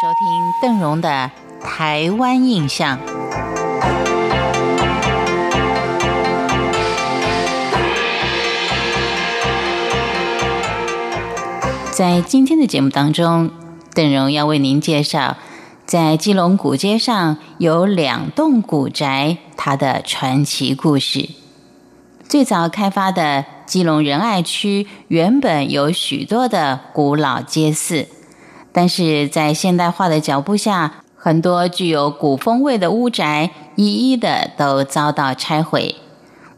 收听邓荣的《台湾印象》。在今天的节目当中，邓荣要为您介绍，在基隆古街上有两栋古宅，它的传奇故事。最早开发的基隆仁爱区原本有许多的古老街寺，但是在现代化的脚步下，很多具有古风味的屋宅一一的都遭到拆毁。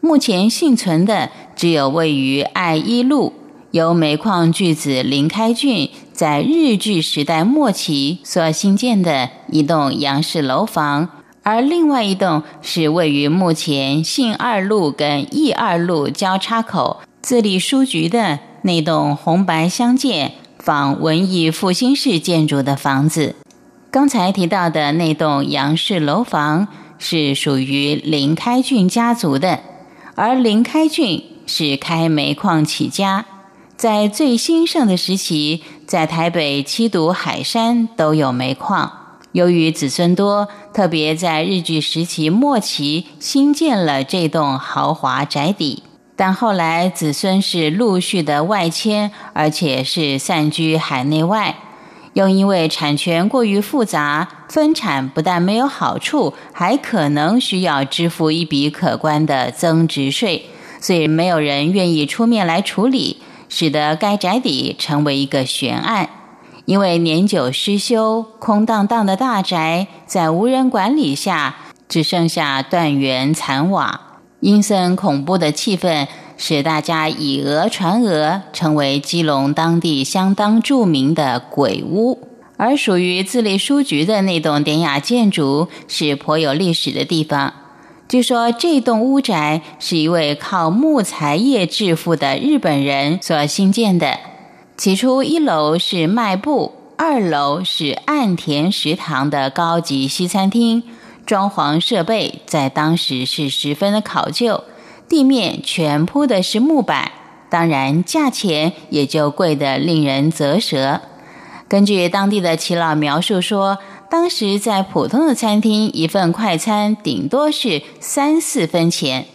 目前幸存的只有位于爱一路。由煤矿巨子林开俊在日据时代末期所兴建的一栋洋式楼房，而另外一栋是位于目前信二路跟义二路交叉口自立书局的那栋红白相间、仿文艺复兴式建筑的房子。刚才提到的那栋杨氏楼房是属于林开俊家族的，而林开俊是开煤矿起家。在最兴盛的时期，在台北七堵海山都有煤矿。由于子孙多，特别在日据时期末期新建了这栋豪华宅邸。但后来子孙是陆续的外迁，而且是散居海内外。又因为产权过于复杂，分产不但没有好处，还可能需要支付一笔可观的增值税，所以没有人愿意出面来处理。使得该宅邸成为一个悬案，因为年久失修、空荡荡的大宅，在无人管理下，只剩下断垣残瓦，阴森恐怖的气氛，使大家以讹传讹，成为基隆当地相当著名的鬼屋。而属于自立书局的那栋典雅建筑，是颇有历史的地方。据说这栋屋宅是一位靠木材业致富的日本人所兴建的。起初，一楼是卖布，二楼是岸田食堂的高级西餐厅，装潢设备在当时是十分的考究，地面全铺的是木板，当然价钱也就贵得令人啧舌。根据当地的耆老描述说。当时在普通的餐厅，一份快餐顶多是三四分钱，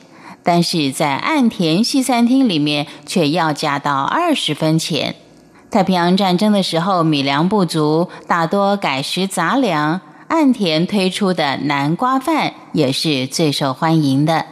但是在岸田西餐厅里面却要价到二十分钱。太平洋战争的时候，米粮不足，大多改食杂粮。岸田推出的南瓜饭也是最受欢迎的。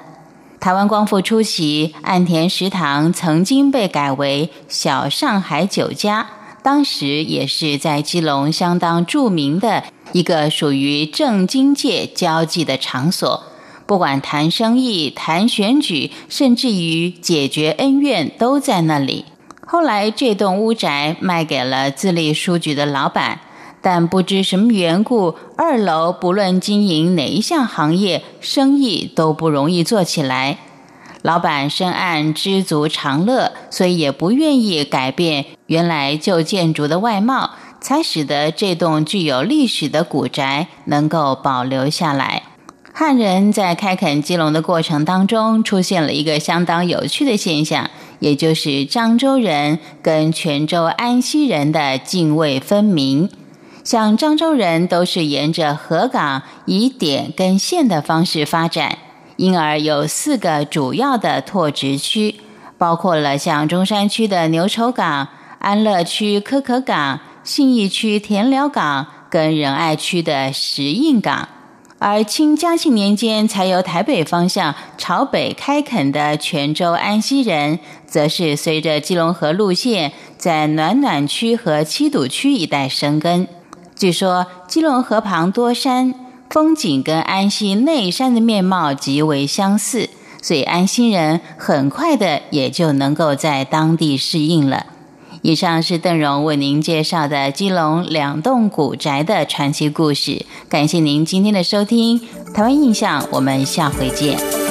台湾光复初期，岸田食堂曾经被改为小上海酒家，当时也是在基隆相当著名的。一个属于政经界交际的场所，不管谈生意、谈选举，甚至于解决恩怨，都在那里。后来这栋屋宅卖给了自立书局的老板，但不知什么缘故，二楼不论经营哪一项行业，生意都不容易做起来。老板深谙知足常乐，所以也不愿意改变原来旧建筑的外貌。才使得这栋具有历史的古宅能够保留下来。汉人在开垦基隆的过程当中，出现了一个相当有趣的现象，也就是漳州人跟泉州安溪人的泾渭分明。像漳州人都是沿着河港以点跟线的方式发展，因而有四个主要的拓殖区，包括了像中山区的牛稠港、安乐区科可港。信义区田寮港跟仁爱区的石印港，而清嘉庆年间才由台北方向朝北开垦的泉州安溪人，则是随着基隆河路线在暖暖区和七堵区一带生根。据说基隆河旁多山，风景跟安溪内山的面貌极为相似，所以安溪人很快的也就能够在当地适应了。以上是邓荣为您介绍的基隆两栋古宅的传奇故事。感谢您今天的收听，《台湾印象》，我们下回见。